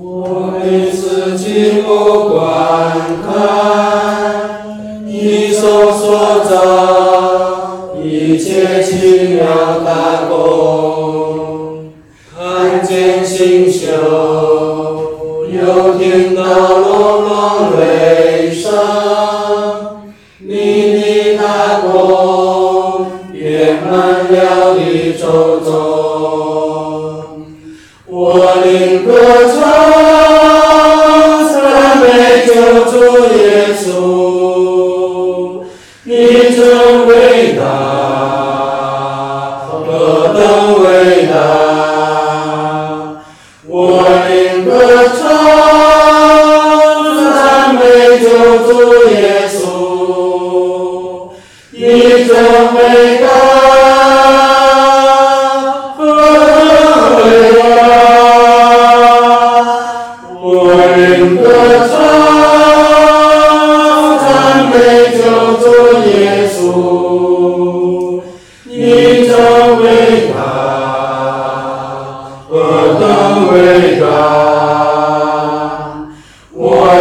我的自己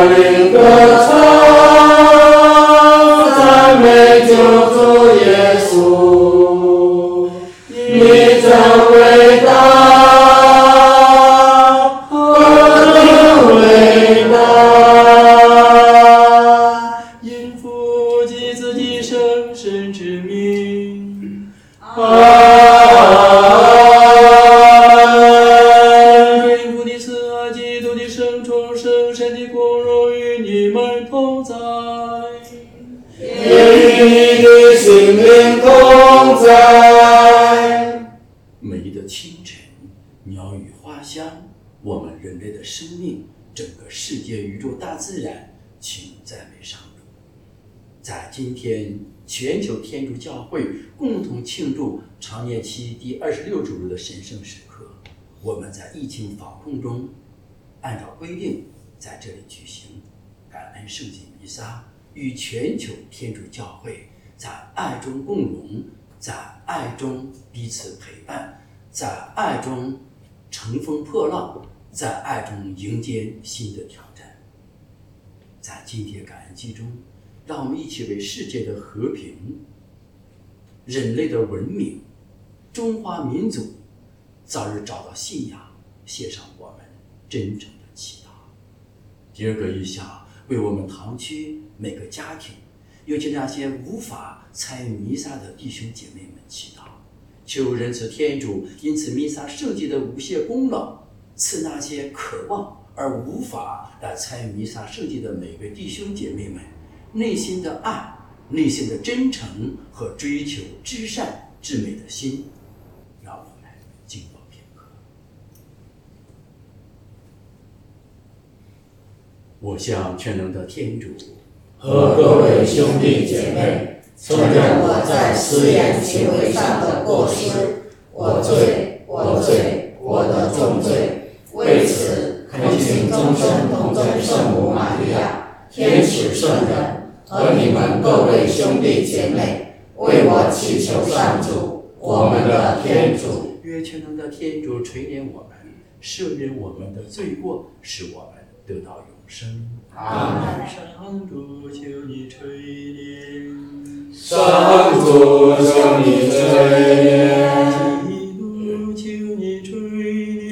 我灵期第二十六周日的神圣时刻。我们在疫情防控中，按照规定在这里举行感恩圣祭弥撒，与全球天主教会在爱中共荣，在爱中彼此陪伴，在爱中乘风破浪，在爱中迎接新的挑战。在今天感恩季中，让我们一起为世界的和平、人类的文明、中华民族早日找到信仰，献上我们真诚的祈祷。第二个意向，为我们堂区每个家庭，尤其那些无法参与弥撒的弟兄姐妹们祈祷，求仁慈天主因此弥撒圣祭的无限功劳，赐那些渴望而无法来参与弥撒圣祭的每位弟兄姐妹们内心的爱、内心的真诚和追求至善至美的心。让我们静默片刻。我向全能的天主和各位兄弟姐妹，承认我在私言行为上的过失，我罪，我罪，我的重罪。为此，恳请终身同真圣母玛利亚、天使圣人和你们各位兄弟姐妹，为我祈求上主，我们的天主。愿全能的天主垂怜我们，赦免我们的罪过，使我们得到永生。阿门。上主，求你垂怜。上主，求你垂怜。基督，求你垂怜。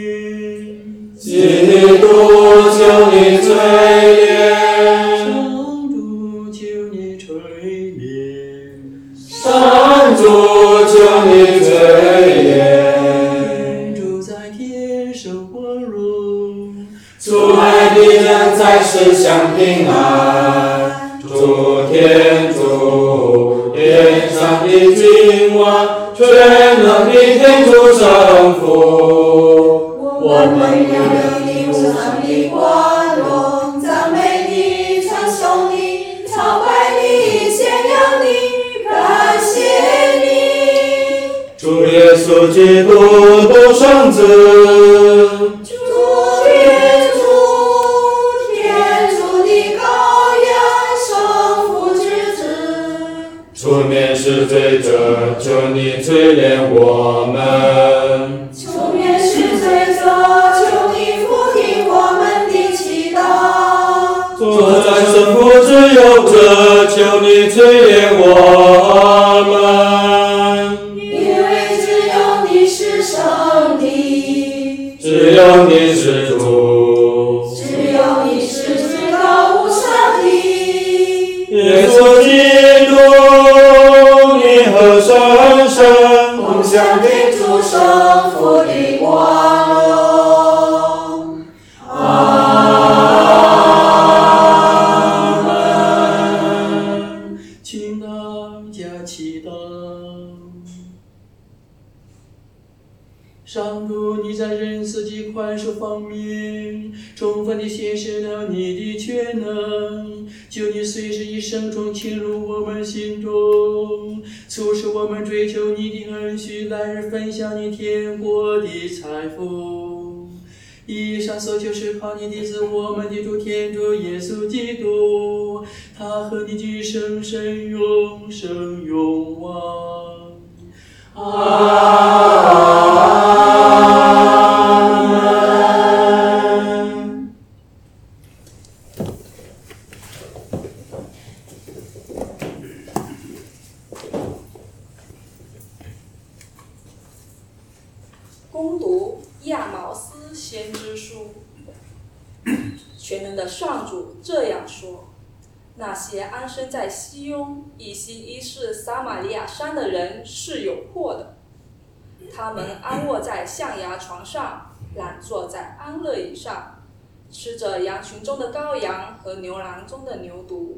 卧在象牙床上，懒坐在安乐椅上，吃着羊群中的羔羊和牛栏中的牛犊。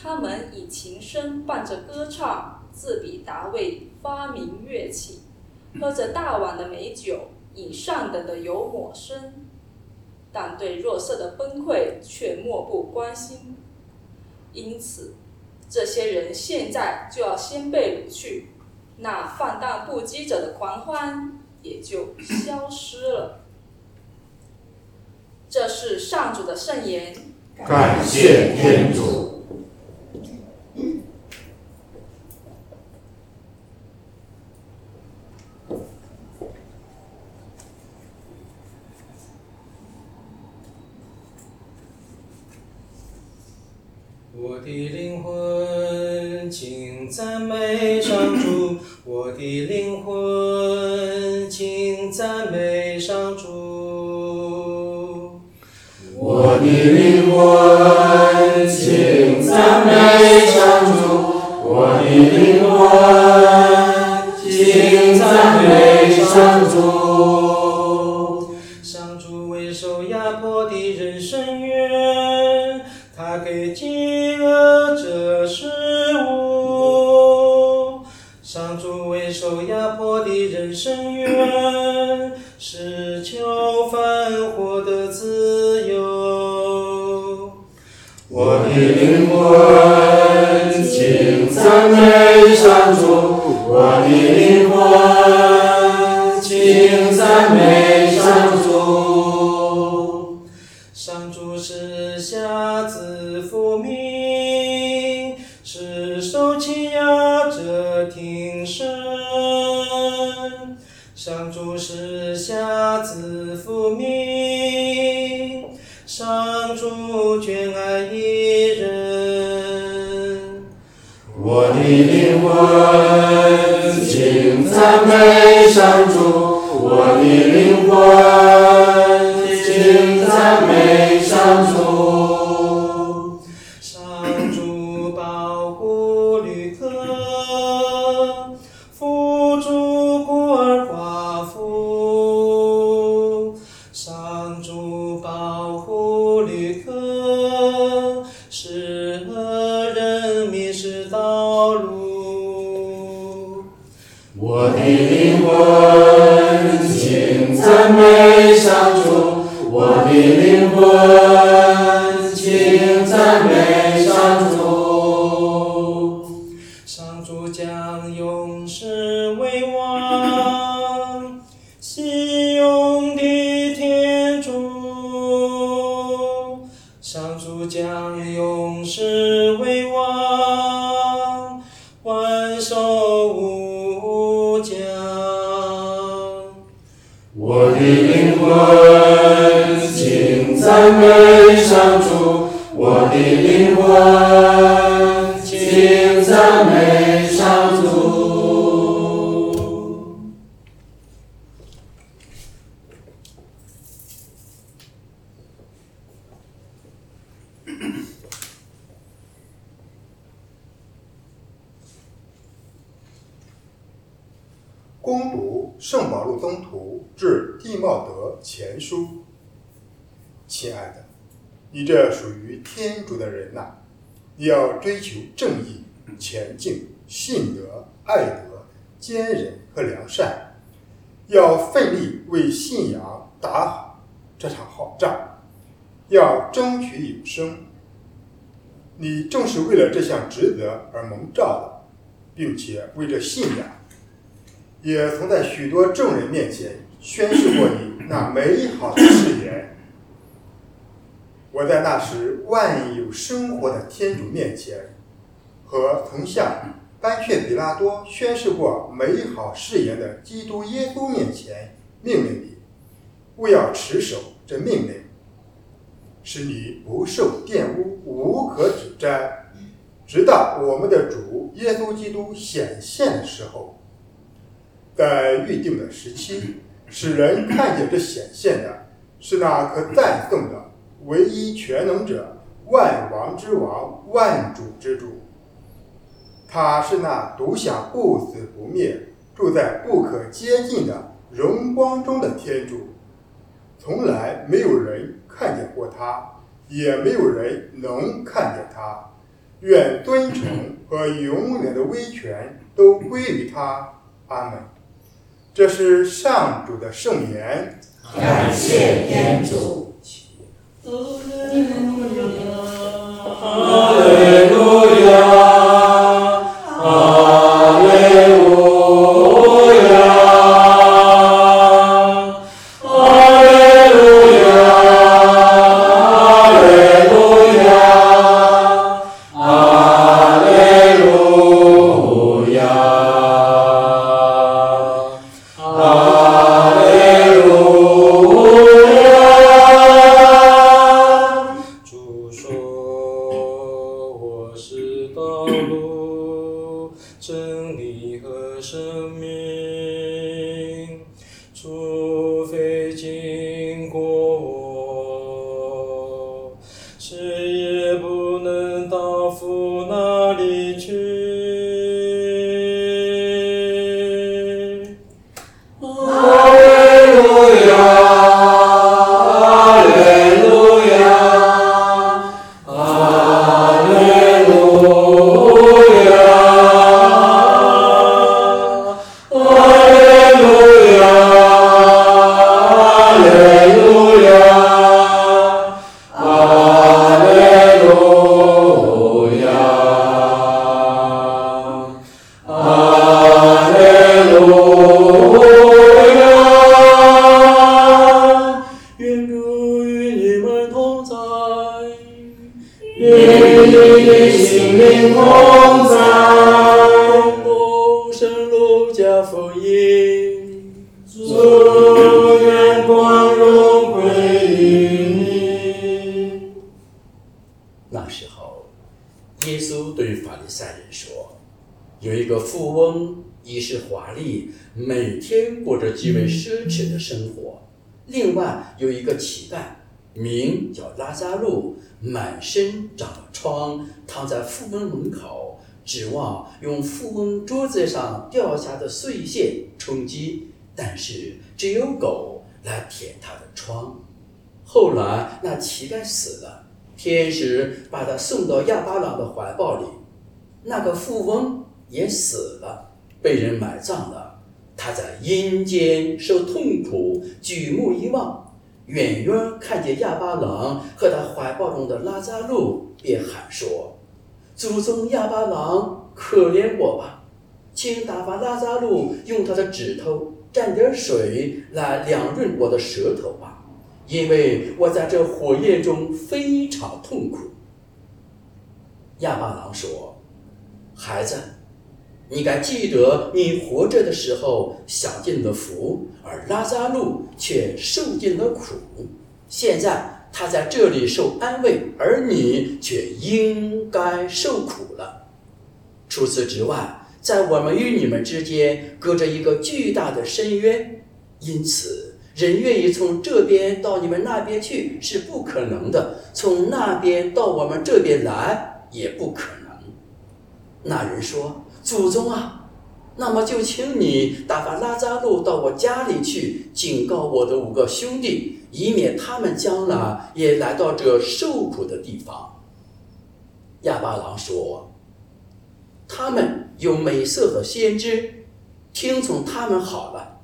他们以琴声伴着歌唱，自比达味发明乐器。喝着大碗的美酒，以上等的油抹身，但对弱色的崩溃却漠不关心。因此，这些人现在就要先被掳去，那放荡不羁者的狂欢也就消失了。这是上主的圣言。感谢天主。的灵魂，请赞美上主；我的灵魂，请赞美上主。上主为受压迫的人伸冤，他给灵魂，请赞美上主；我的灵魂，请赞美。魂，请赞美上主；我的灵魂，我的灵魂，请赞美上主；我的灵魂，这场好仗，要争取永生。你正是为了这项职责而蒙召的，并且为这信仰。也曾在许多证人面前宣誓过你那美好的誓言。我在那时万有生活的天主面前，和曾向班却比拉多宣誓过美好誓言的基督耶稣面前，命令你，勿要持守这命令，使你不受玷污，无可指摘，直到我们的主耶稣基督显现的时候。在预定的时期，使人看见这显现的，是那可赞颂的唯一全能者、万王之王、万主之主。他是那独享不死不灭、住在不可接近的荣光中的天主，从来没有人看见过他，也没有人能看见他。愿尊崇和永远的威权都归于他。阿门。这是上主的圣言。感谢天主。哈利路亚，有一个乞丐，名叫拉扎路，满身长疮，躺在富翁门口，指望用富翁桌子上掉下的碎屑充饥，但是只有狗来舔他的疮。后来那乞丐死了。”天使把他送到亚巴郎的怀抱里，那个富翁也死了，被人埋葬了。他在阴间受痛苦，举目一望，远远看见亚巴郎和他怀抱中的拉扎路，便喊说：“祖宗亚巴郎，可怜我吧，请打发拉扎路用他的指头蘸点水来凉润我的舌头吧。”因为我在这火焰中非常痛苦。亚巴郎说：“孩子，你该记得，你活着的时候享尽了福，而拉扎路却受尽了苦。现在他在这里受安慰，而你却应该受苦了。除此之外，在我们与你们之间隔着一个巨大的深渊，因此人愿意从这边到你们那边去是不可能的，从那边到我们这边来也不可能。那人说：“祖宗啊，那么就请你打发拉扎路到我家里去，警告我的五个兄弟，以免他们将来也来到这受苦的地方。”亚巴郎说：“他们有美色和先知，听从他们好了。”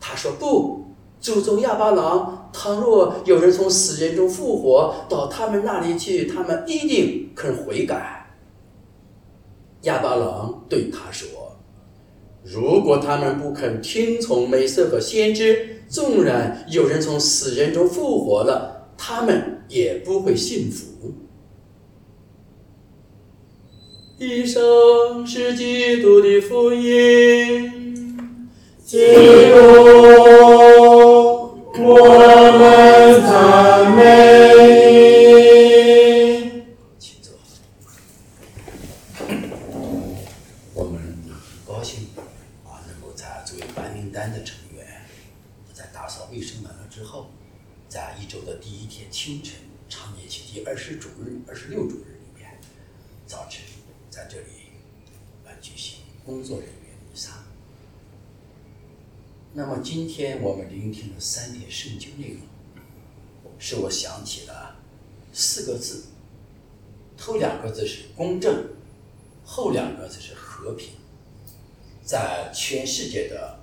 他说：“不，祖宗亚巴郎，倘若有人从死人中复活，到他们那里去，他们一定肯悔改。”亚巴郎对他说：“如果他们不肯听从美色和先知，纵然有人从死人中复活了，他们也不会信服。”以上是基督的福音。基督，我们赞美你。请坐。我们很高兴啊，能够在作为白名单的成员，在打扫卫生完了之后，在一周的第一天清晨，常年期第二十主日、二十六主日里面，早晨在这里来举行工作人员弥撒。那么今天我们聆听的三篇圣经内容，使我想起了四个字，头两个字是公正，后两个字是和平。在全世界的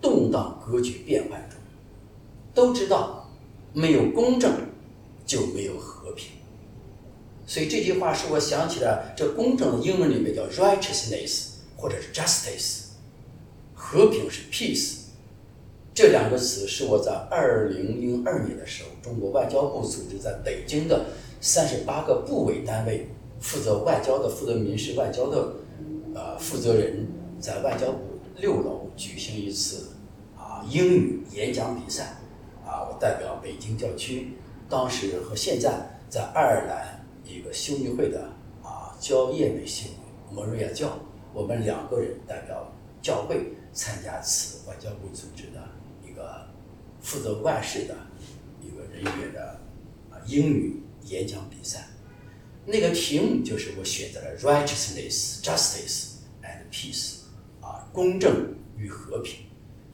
动荡格局变幻中，都知道没有公正就没有和平。所以这句话使我想起了这公正的英文里面叫 righteousness 或者是 justice，和平是 peace。这两个词是我在二零零二年的时候，中国外交部组织在北京的三十八个部委单位负责外交的、负责民事外交的呃负责人，在外交部六楼举行一次啊英语演讲比赛啊，我代表北京教区，当时和现在在爱尔兰一个修女会的啊焦叶美修女摩瑞亚教，我们两个人代表教会参加此外交部组织的。一个负责外事的一个人员的啊英语演讲比赛，那个题目就是我选择了 righteousness, justice and peace，啊公正与和平。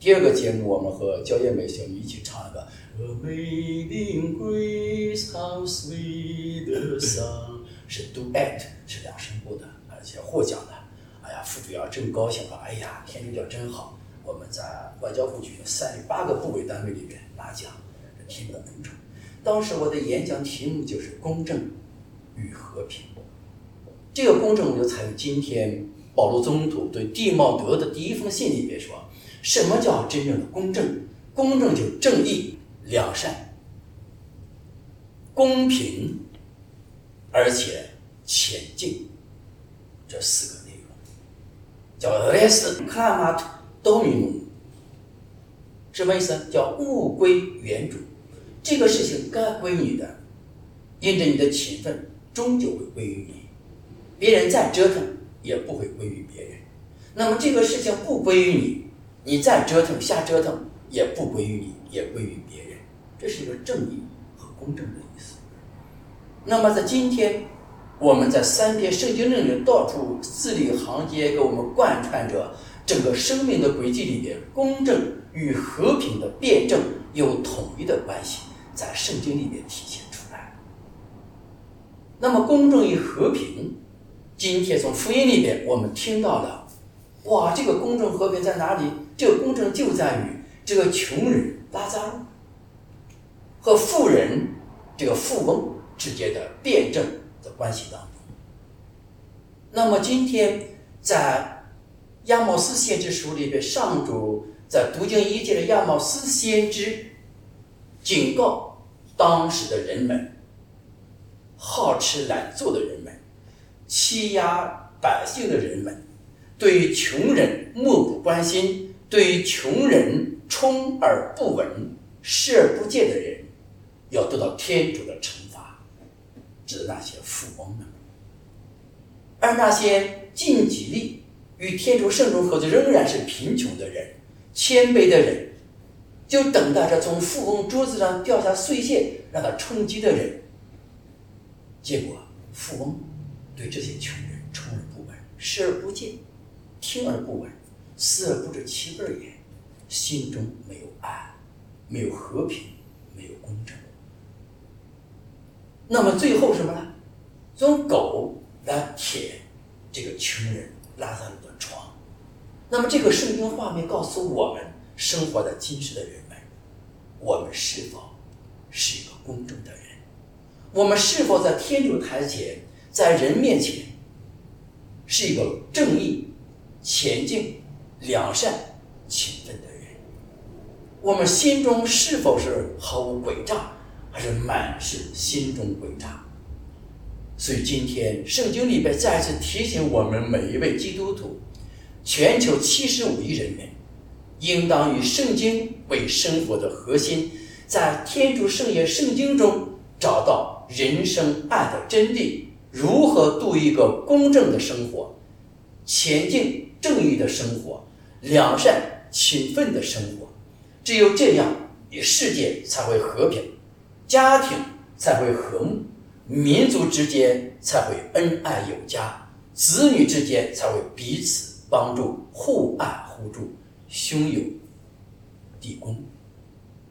第二个节目我们和焦艳美小女一起唱了个 Amazing Grace How Sweet the Sound，是 duet，是两声部的，而且获奖的。哎呀，副主要真高兴了，哎呀，天主教真好。我们在外交部举行三十八个部委单位里面拿奖，天的恩宠。当时我的演讲题目就是“公正与和平”。这个公正，我就采用今天保罗宗徒对蒂茂德的第一封信里面说：“什么叫真正的公正？公正就正义、良善、公平，而且前进。”这四个内容叫 “res clamat”。都民农，什么意思？叫物归原主，这个事情该归你的，因着你的勤奋，终究会归于你。别人再折腾，也不会归于别人。那么这个事情不归于你，你再折腾、瞎折腾，也不归于你，也归于别人。这是一个正义和公正的意思。那么在今天，我们在三篇圣经里面到处字里行间给我们贯穿着。整个生命的轨迹里边，公正与和平的辩证有统一的关系，在圣经里面体现出来。那么，公正与和平，今天从福音里边我们听到了，哇，这个公正和平在哪里？这个公正就在于这个穷人拉扎路和富人这个富翁之间的辩证的关系当中。那么，今天在。亚毛斯先知书里边，上主在读经一节的亚毛斯先知警告当时的人们：好吃懒做的人们，欺压百姓的人们，对于穷人漠不关心，对于穷人充耳不闻、视而不见的人，要得到天主的惩罚，指那些富翁们。而那些尽己力与天主圣中合作，仍然是贫穷的人、谦卑的人，就等待着从富翁桌子上掉下碎屑让他充饥的人。结果，富翁对这些穷人充耳不闻，视而不见，听而不闻，思而不知其味也，心中没有爱，没有和平，没有公正。那么最后什么呢？用狗来舔这个穷人拉萨路的床。那么这个圣经画面告诉我们，生活在今世的人们，我们是否是一个公正的人？我们是否在天主台前，在人面前，是一个正义、前进、良善、勤奋的人？我们心中是否是毫无诡诈？还是满是心中诡诈，所以今天圣经里边再次提醒我们每一位基督徒，全球七十五亿人民，应当以圣经为生活的核心，在天主圣言圣经中找到人生爱的真谛，如何度一个公正的生活，前进正义的生活，良善勤奋的生活，只有这样，世界才会和平。家庭才会和睦，民族之间才会恩爱有加，子女之间才会彼此帮助、互爱互助、兄友弟恭。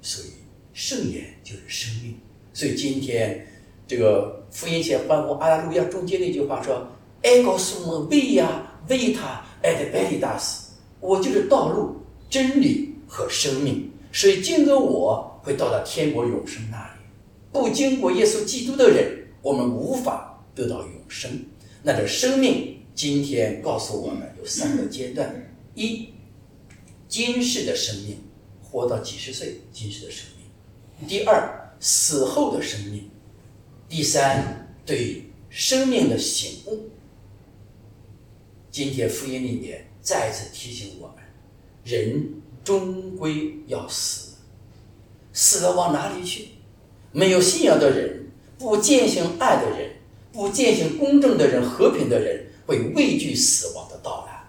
所以圣言就是生命。所以今天这个福音前欢呼阿拉路亚中间那句话说：“ego sum via vita et veritas。”我就是道路、真理和生命。所以经过我会到达天国永生那里。不经过耶稣基督的人，我们无法得到永生。那这生命今天告诉我们有三个阶段：一，今世的生命，活到几十岁，今世的生命；第二，死后的生命；第三，对生命的醒悟。今天福音里面再次提醒我们：人终归要死，死了往哪里去？没有信仰的人，不践行爱的人，不践行公正的人，和平的人，会畏惧死亡的到来。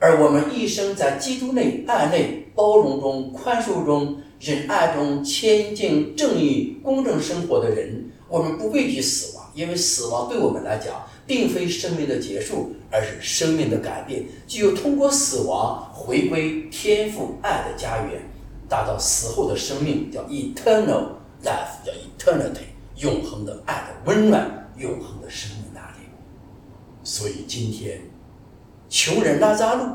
而我们一生在基督内、爱内、包容中、宽恕中、忍爱中、谦敬、正义、公正生活的人，我们不畏惧死亡，因为死亡对我们来讲，并非生命的结束，而是生命的改变。具有通过死亡，回归天赋爱的家园，达到死后的生命，叫 eternal。life 叫 eternity，永恒的爱的温暖，永恒的生命那里。所以今天，穷人拉扎路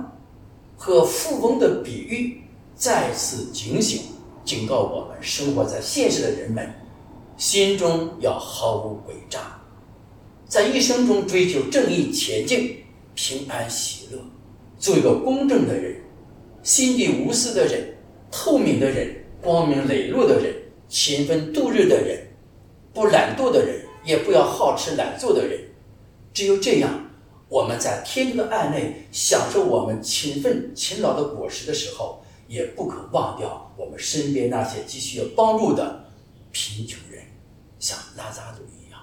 和富翁的比喻再次警醒，警告我们生活在现实的人们，心中要毫无诡诈，在一生中追求正义前进，平安喜乐，做一个公正的人，心地无私的人，透明的人，光明磊落的人。勤奋度日的人，不懒惰的人，也不要好吃懒做的人。只有这样，我们在天主的爱内享受我们勤奋勤劳的果实的时候，也不可忘掉我们身边那些急需要帮助的贫穷人，像拉扎鲁一样。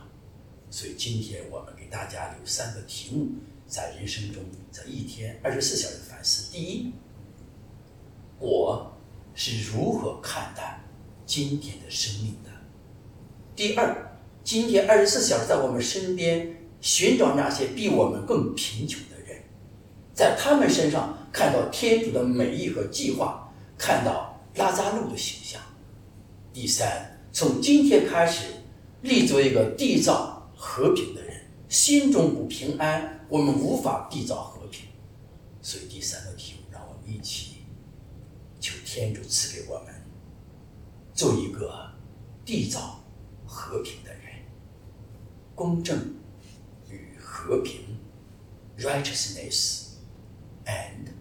所以今天我们给大家留三个题目，在人生中，在一天二十四小时反思：第一，我是如何看待？今天的生命的。第二，今天二十四小时在我们身边寻找那些比我们更贫穷的人，在他们身上看到天主的美意和计划，看到拉扎路的形象。第三，从今天开始立足一个缔造和平的人，心中不平安，我们无法缔造和平。所以第三个题目，让我们一起求天主赐给我们。做一个缔造和平的人，公正与和平，righteousness and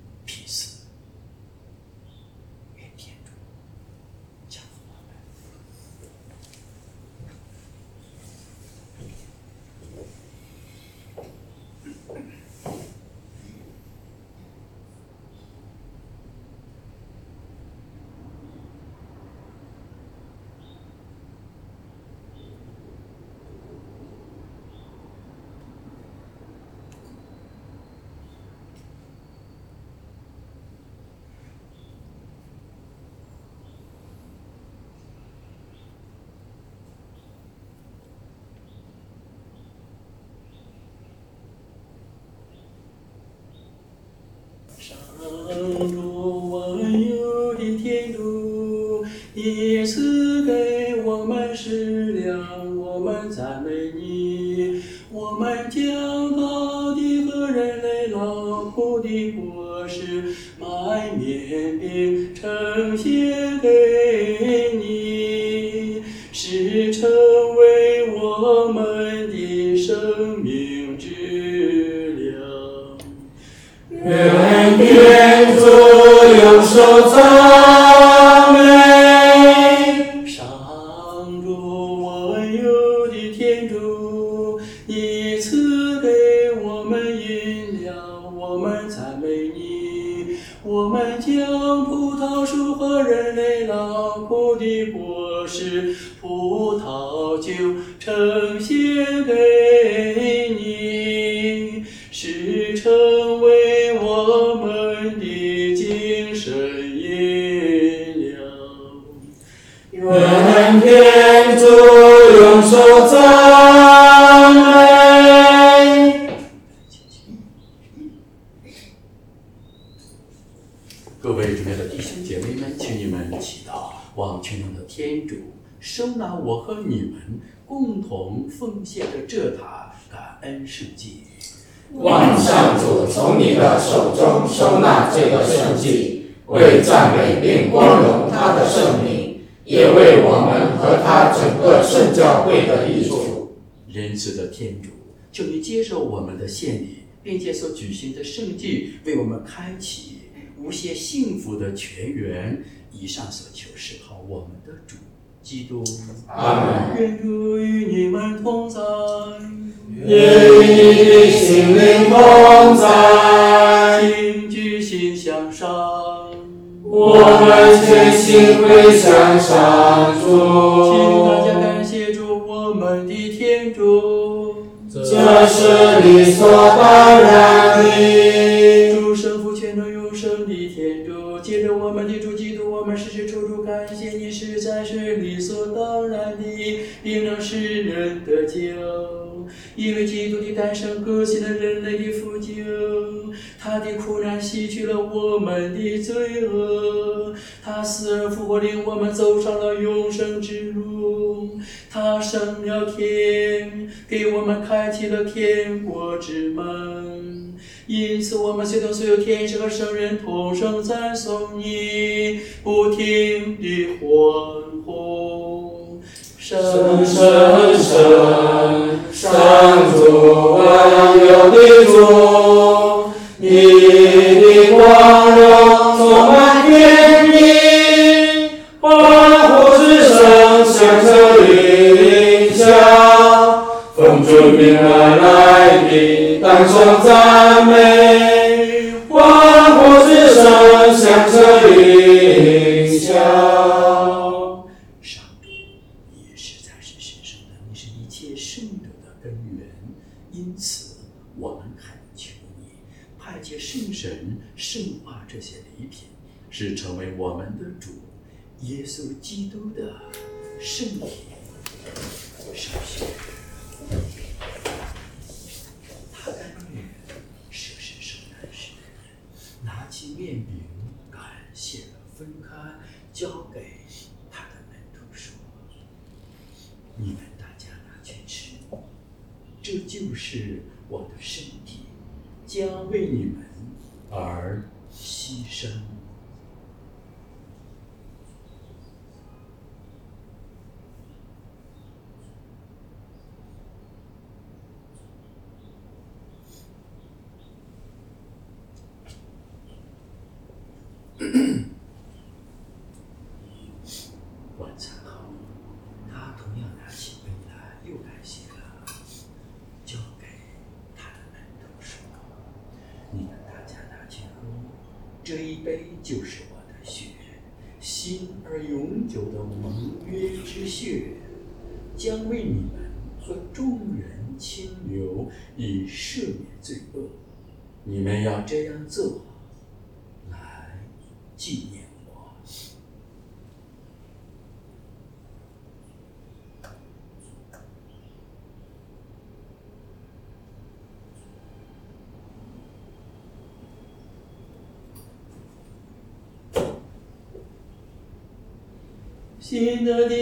将大地和人类劳苦的果实，埋面饼呈献给献着这塔感恩圣祭。望上主从你的手中收纳这个圣祭，为赞美并光荣他的圣名，也为我们和他整个圣教会的益处。仁慈的天主，求你接受我们的献礼，并且所举行的圣祭为我们开启无限幸福的泉源。以上所求是靠我们的主基督。阿门。愿主与你们同在。愿与你的心灵同在。请举心向上。我们全心归向上主请大家，感谢主我们的天主。这是理所当然的。主圣父全能永生的天主，借着我们的主基督，我们时时处处感谢你，实在是理所当然的，并能使人得救。因为基督的诞生革新了人类的福救，他的苦难洗去了我们的罪恶，他死而复活，令我们走上了永生之路。他升了天，给我们开启了天国之门。因此，我们随同所有天使和圣人同声赞颂你，不停地欢呼。圣圣是，成为我们的主耶稣基督的圣体圣血。他甘愿舍身受难时，拿起面饼，感谢了，分开，交给他的门徒说：“你们大家拿去吃，这就是我的身体，将为你们而牺牲。”晚餐后，他同样拿起杯来，又感谢了，交给他的门徒说：“你们大家拿去喝，这一杯就是我的血，新而永久的盟约之血，将为你们和众人清流，以赦免罪恶。你们要这样做，来纪念我。”新的的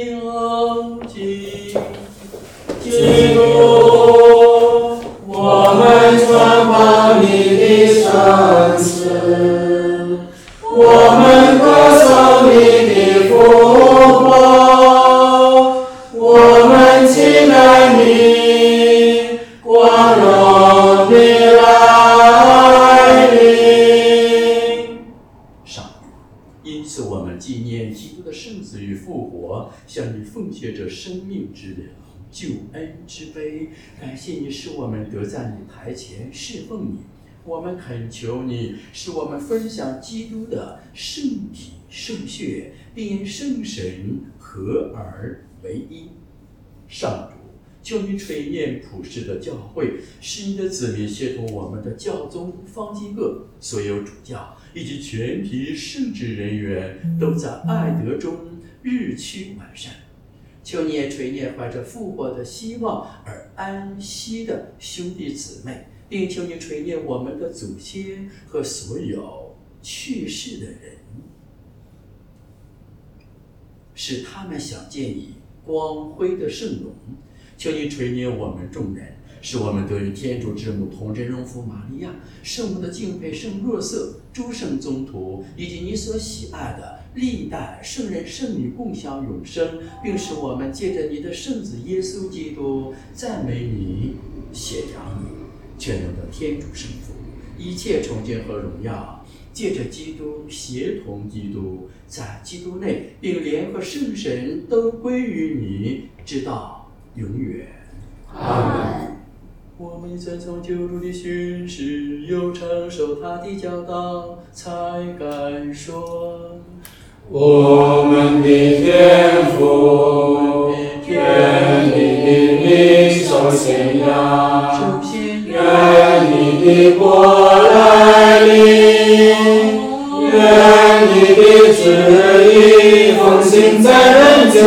与复活，向你奉献着生命之粮、救恩之杯。感谢你使我们得在你台前侍奉你。我们恳求你，使我们分享基督的圣体圣血，并因圣神合而为一。上主，求你垂念普世的教会，使你的子民协同我们的教宗方济各、所有主教以及全体圣职人员都在爱德中日趋完善。求你也垂念怀着复活的希望而安息的兄弟姊妹，并求你垂念我们的祖先和所有去世的人，使他们想见你光辉的圣容。求你垂念我们众人，使我们得与天主之母童真荣福玛利亚、圣母的敬佩圣若瑟、诸圣宗徒以及你所喜爱的历代圣人圣女共享永生，并使我们借着你的圣子耶稣基督赞美你、显扬你。全能的天主圣父，一切崇敬和荣耀，借着基督协同基督，在基督内，并联合圣神，都归于你，直到永远。阿门。我们遵从救主的训示，又承受他的教导，才敢说。我们的天父，愿你的名受显扬，愿你的国来临，愿你的旨意奉行在人间，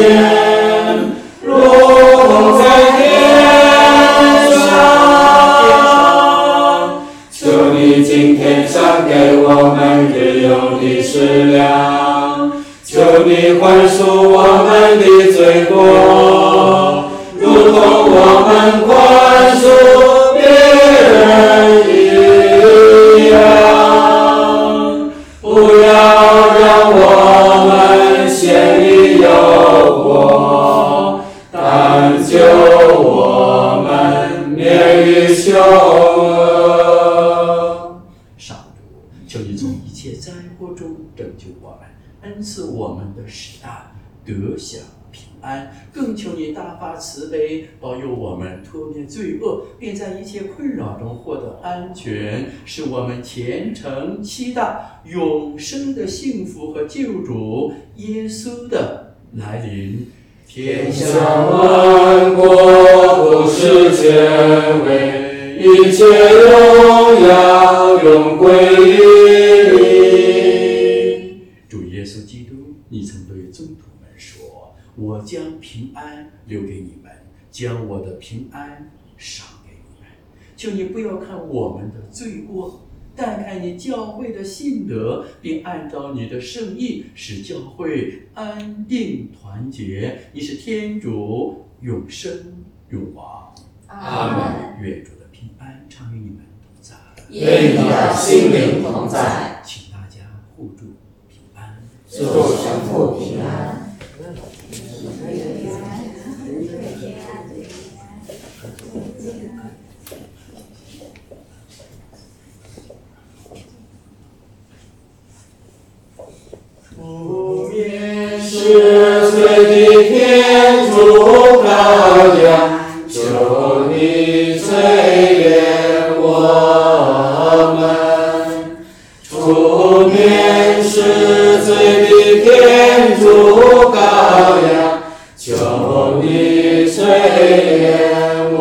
你宽恕我们的罪过，如同我们在一切困扰中获得安全，是我们虔诚期待永生的幸福和救主耶稣的来临。天下万国不世间为一切荣耀永归你。主耶稣基督，你曾对宗徒们说：“我将平安留给你们，将我的平安赏。求你不要看我们的罪过，但看你教会的信德，并按照你的圣意，使教会安定团结。你是天主，永生永王。阿门。愿主的平安常与你们同在。愿你的心灵同在，请大家互助平安。祝神父平安。是罪的天主羔羊，求你垂怜我们。出面是罪的天主羔羊，求你垂怜我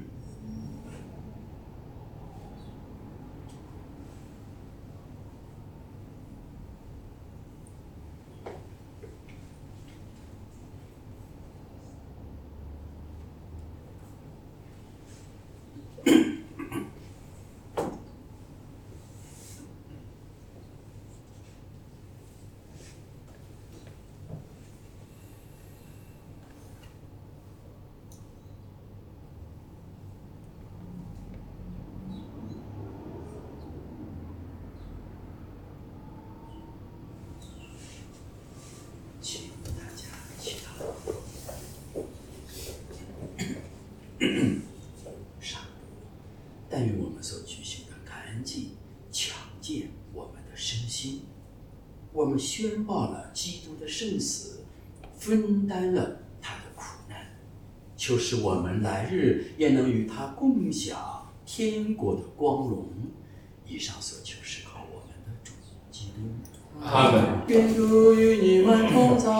我们宣报了基督的圣死，分担了他的苦难，求使我们来日也能与他共享天国的光荣。以上所求是靠我们的主基督。阿门。愿主与你们同在。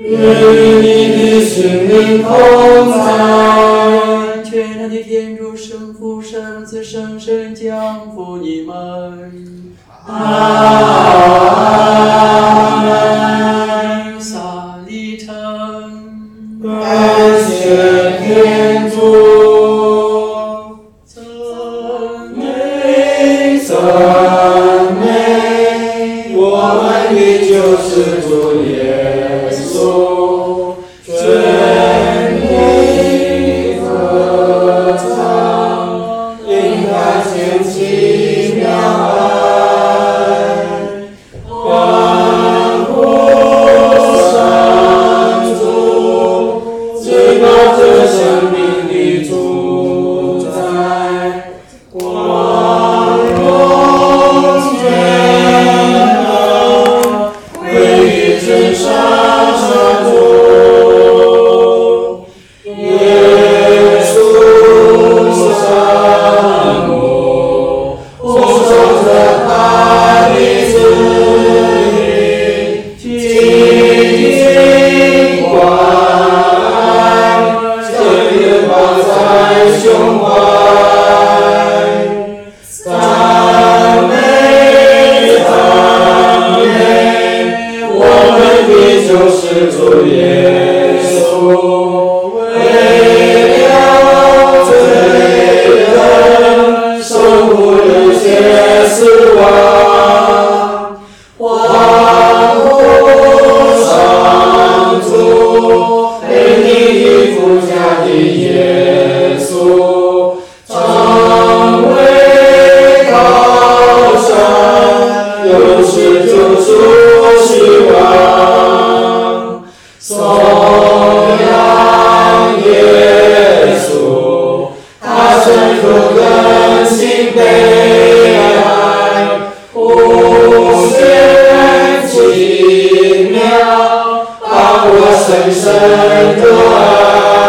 愿与你的心灵同在。全能的天主圣父、圣子、圣神降福你们。阿把我